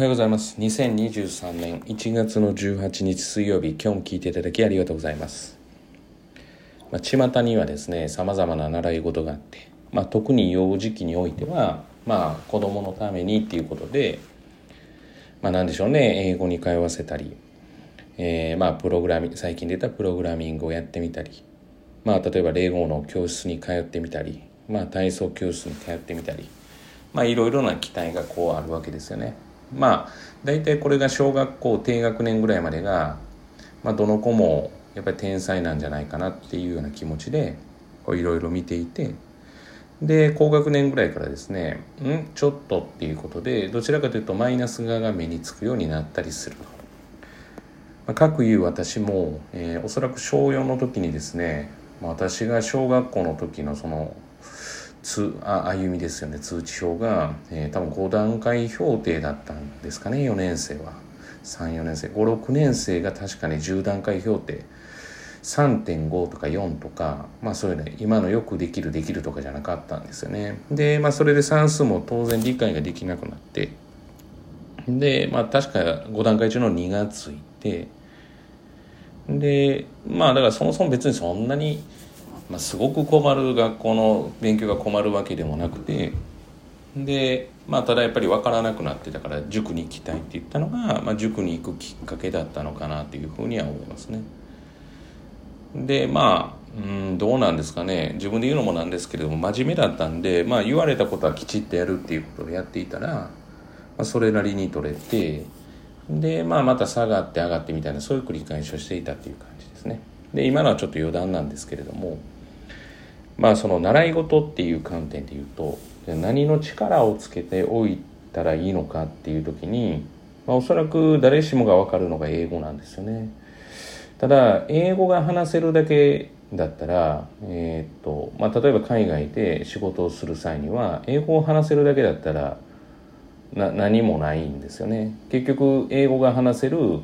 はようございます2023年1月の18日水曜日今日も聞いていただきありがとうございますまあ、巷にはですねさまざまな習い事があって、まあ、特に幼児期においてはまあ子供のためにっていうことでまあ何でしょうね英語に通わせたり、えー、まあプログラミング最近出たプログラミングをやってみたりまあ例えば英語の教室に通ってみたりまあ体操教室に通ってみたりまあいろいろな期待がこうあるわけですよね。まあ大体これが小学校低学年ぐらいまでが、まあ、どの子もやっぱり天才なんじゃないかなっていうような気持ちでいろいろ見ていてで高学年ぐらいからですねんちょっとっていうことでどちらかというとマイナス側が目につくようになったりすると。まあ、各いう私も、えー、おそらく小4の時にですね、私が小学校の時のそのつあ歩みですよね。通知表が、えー、多分5段階評定だったんですかね。4年生は。34年生。56年生が確かに10段階評定。3.5とか4とか。まあそういうね今のよくできるできるとかじゃなかったんですよね。でまあそれで算数も当然理解ができなくなって。でまあ確か5段階中の2がついて。でまあだからそもそも別にそんなにまあ、すごく困る学校の勉強が困るわけでもなくてでまあただやっぱり分からなくなってたから塾に行きたいって言ったのが、まあ、塾に行くきっかけだったのかなというふうには思いますね。でまあうんどうなんですかね自分で言うのもなんですけれども真面目だったんで、まあ、言われたことはきちっとやるっていうことをやっていたら、まあ、それなりに取れてで、まあ、また下がって上がってみたいなそういう繰り返しをしていたっていう感じですね。で今のはちょっと余談なんですけれどもまあその習い事っていう観点で言うと何の力をつけておいたらいいのかっていう時に、まあ、おそらく誰しもが分かるのが英語なんですよね。ただ英語が話せるだけだったら、えー、っとまあ、例えば海外で仕事をする際には英語を話せるだけだったらな何もないんですよね。結局英語が話せる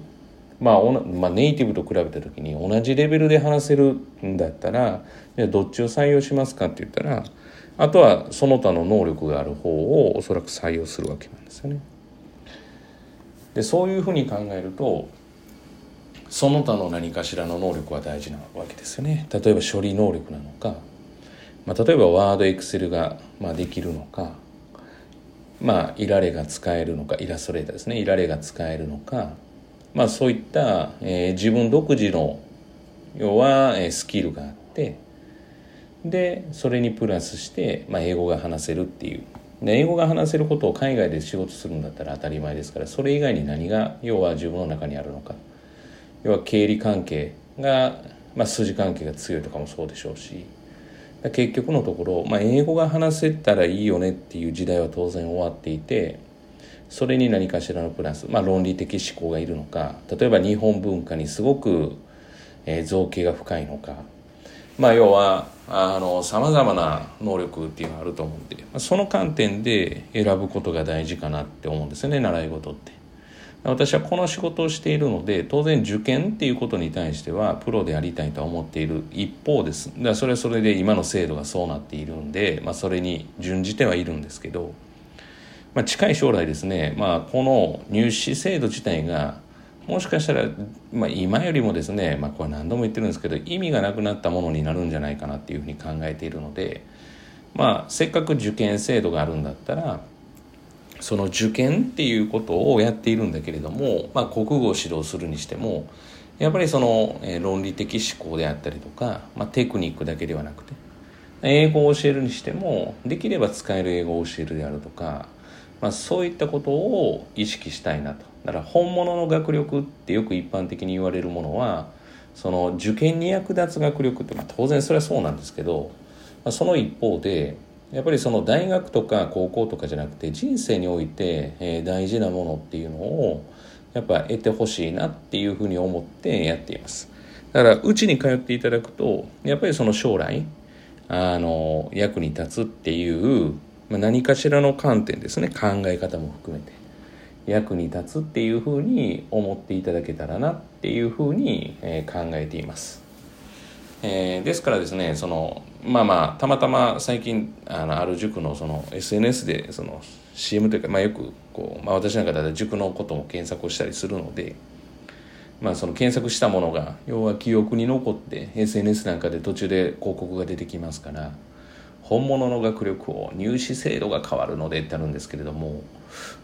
まあ、まあ、ネイティブと比べた時に同じレベルで話せるんだったらどっちを採用しますかって言ったらあとはその他の能力がある方をおそらく採用するわけなんですよね。でそういうふうに考えるとその他の何かしらの能力は大事なわけですよね。例えば処理能力なのか、まあ、例えばワードエクセルがまあできるのかまあいられが使えるのかイラストレーターですねいられが使えるのかまあ、そういった、えー、自分独自の要は、えー、スキルがあってでそれにプラスして、まあ、英語が話せるっていう。で英語が話せることを海外で仕事するんだったら当たり前ですからそれ以外に何が要は自分の中にあるのか。要は経理関係が、まあ、数字関係が強いとかもそうでしょうし結局のところ、まあ、英語が話せたらいいよねっていう時代は当然終わっていてそれに何かしらのプラス、まあ、論理的思考がいるのか例えば日本文化にすごく、えー、造形が深いのか、まあ、要はさまざまな能力っていうのがあると思うんで、まあ、その観点で選ぶことが大事かなって思うんですよね習い事って。私はこの仕事をしているので当然受験っていうことに対してはプロでありたいとは思っている一方ですだからそれはそれで今の制度がそうなっているんで、まあ、それに準じてはいるんですけどまあ、近い将来ですね、まあ、この入試制度自体がもしかしたら、まあ、今よりもですね、まあ、これ何度も言ってるんですけど意味がなくなったものになるんじゃないかなっていうふうに考えているので、まあ、せっかく受験制度があるんだったらその受験っていうことをやっているんだけれども、まあ、国語を指導するにしてもやっぱりその、え、論理的思考であったりとか、まあ、テクニックだけではなくて英語を教えるにしてもできれば使える英語を教えるであるとかまあ、そういったことを意識したいなと。だから本物の学力ってよく一般的に言われるものはその受験に役立つ学力って、まあ、当然それはそうなんですけど、まあ、その一方でやっぱりその大学とか高校とかじゃなくて人生において、えー、大事なものっていうのをやっぱ得てほしいなっていうふうに思ってやっています。だからうちに通っていただくとやっぱりその将来あの役に立つっていうまあ、何かしらの観点ですね考え方も含めて役に立つっていうふうに思っていただけたらなっていうふうに、えー、考えています。えー、ですからですねそのまあまあたまたま最近あのある塾のその SNS でその CM というか、まあ、よくこう、まあ、私なんかだったら塾のことも検索をしたりするので、まあ、その検索したものが要は記憶に残って SNS なんかで途中で広告が出てきますから本物の学力を入試制度が変わるのでってあるんですけれども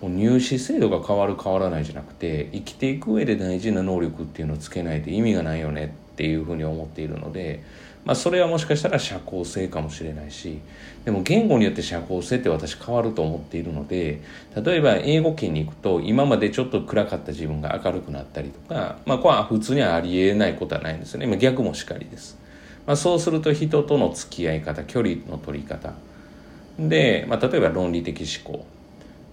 入試制度が変わる変わらないじゃなくて生きていく上で大事な能力っていうのをつけないと意味がないよねっていうふうに思っているので、まあ、それはもしかしたら社交性かもしれないしでも言語によって社交性って私変わると思っているので例えば英語圏に行くと今までちょっと暗かった自分が明るくなったりとか、まあ、これは普通にはありえないことはないんですよね、まあ、逆もしかりです。まあ、そうすると人との付き合い方距離の取り方。で、まあ、例えば論理的思考。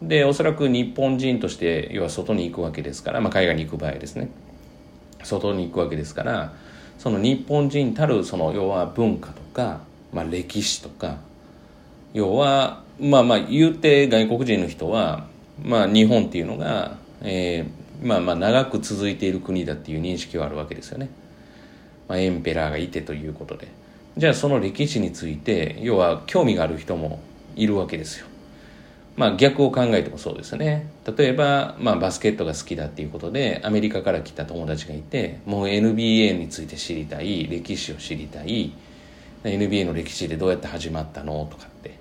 でおそらく日本人として要は外に行くわけですから、まあ、海外に行く場合ですね。外に行くわけですからその日本人たるその要は文化とか、まあ、歴史とか要はまあまあ言うて外国人の人は、まあ、日本っていうのが、えー、まあまあ長く続いている国だっていう認識はあるわけですよね。まあ、エンペラーがいてということでじゃあその歴史について要は興味がある人もいるわけですよ。まあ逆を考えてもそうですね。例えば、まあバスケットが好きだっていうことで、アメリカから来た友達がいて、もう NBA について知りたい、歴史を知りたい、NBA の歴史でどうやって始まったのとかって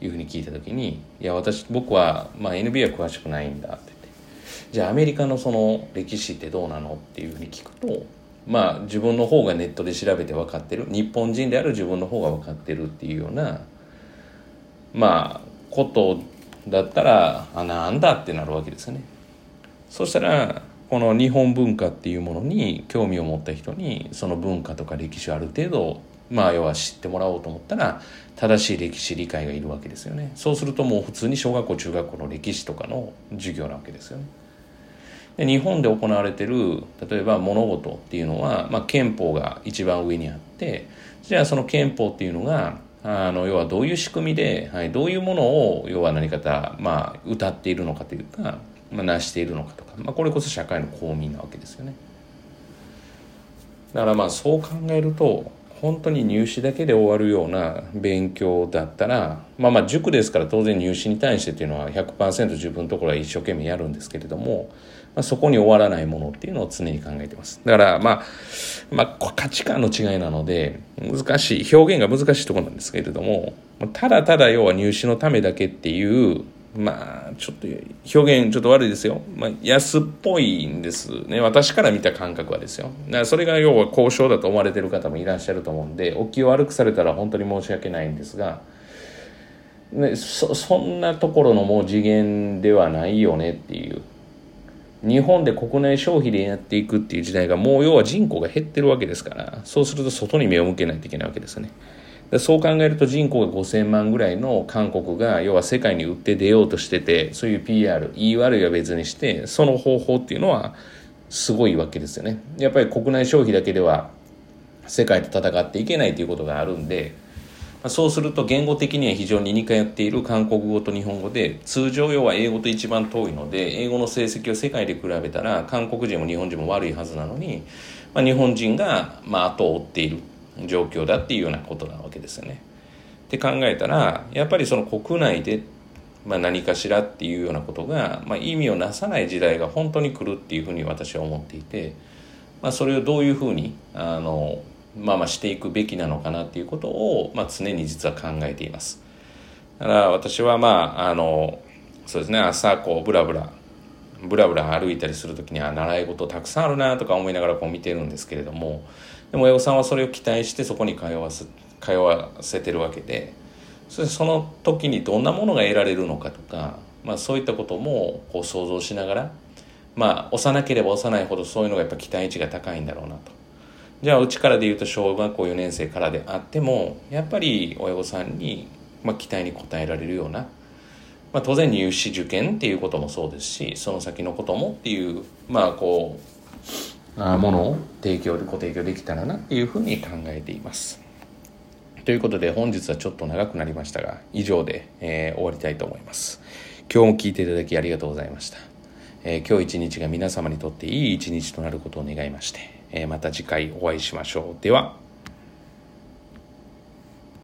いうふうに聞いた時に、いや私、僕は、まあ NBA は詳しくないんだって言って、じゃあアメリカのその歴史ってどうなのっていうふうに聞くと、まあ自分の方がネットで調べて分かってる、日本人である自分の方が分かってるっていうような、まあ、ことだったらあなんだってなるわけですよね。そしたらこの日本文化っていうものに興味を持った人にその文化とか歴史をある程度まあ要は知ってもらおうと思ったら正しい歴史理解がいるわけですよね。そうするともう普通に小学校中学校の歴史とかの授業なわけですよね。で日本で行われてる例えば物事っていうのは、まあ、憲法が一番上にあってじゃあその憲法っていうのがあの要はどういう仕組みで、はい、どういうものを要は何かまあ、歌っているのかというか、まあ、成しているのかとか、まあ、これこそ社会の公民なわけですよね。だからまあそう考えると本当に入試だけで終わるような勉強だったらまあまあ塾ですから当然入試に対してっていうのは100%自分のところは一生懸命やるんですけれどもまあ、そこに終わらないものっていうのを常に考えてます。だから、まあ、まあ、価値観の違いなので、難しい、表現が難しいところなんですけれども、ただただ要は入試のためだけっていう、まあ、ちょっと表現ちょっと悪いですよ。まあ、安っぽいんですね。私から見た感覚はですよ。だからそれが要は交渉だと思われてる方もいらっしゃると思うんで、お気を悪くされたら本当に申し訳ないんですが、ね、そそんなところのもう次元ではないよねっていう。日本で国内消費でやっていくっていう時代がもう要は人口が減ってるわけですからそうすると外に目を向けないといけないわけですねでそう考えると人口が5000万ぐらいの韓国が要は世界に売って出ようとしててそういう PR 言い悪いは別にしてその方法っていうのはすごいわけですよね。やっぱり国内消費だけでは世界と戦っていけないということがあるんでそうすると言語的には非常に似通っている韓国語と日本語で通常要は英語と一番遠いので英語の成績を世界で比べたら韓国人も日本人も悪いはずなのに、まあ、日本人がまあ後を追っている。状況だっていうようなことなわけですよね。って考えたらやっぱりその国内で、まあ、何かしらっていうようなことが、まあ、意味をなさない時代が本当に来るっていうふうに私は思っていて、まあ、それをどういうふうにあのまあまあしていくべきなのかなっていうことを、まあ、常に実は考えています。だから私はまああのそうですね朝こうブラブラブラブラ歩いたりする時には習い事たくさんあるなとか思いながらこう見てるんですけれどもでも親御さんはそれを期待してそこに通わせ通わせてるわけでそその時にどんなものが得られるのかとか、まあ、そういったこともこう想像しながらまあ幼ければ幼いほどそういうのがやっぱ期待値が高いんだろうなと。じゃあうちからで言うと小学校4年生からであってもやっぱり親御さんに、まあ、期待に応えられるような、まあ、当然入試受験っていうこともそうですしその先のこともっていうまあこうものを提供ご提供できたらなっていうふうに考えています。ということで本日はちょっと長くなりましたが以上で、えー、終わりたいと思います。今日も聞いていただきありがとうございました。えー、今日一日が皆様にとっていい一日となることを願いましてえまた次回お会いしましょう。では。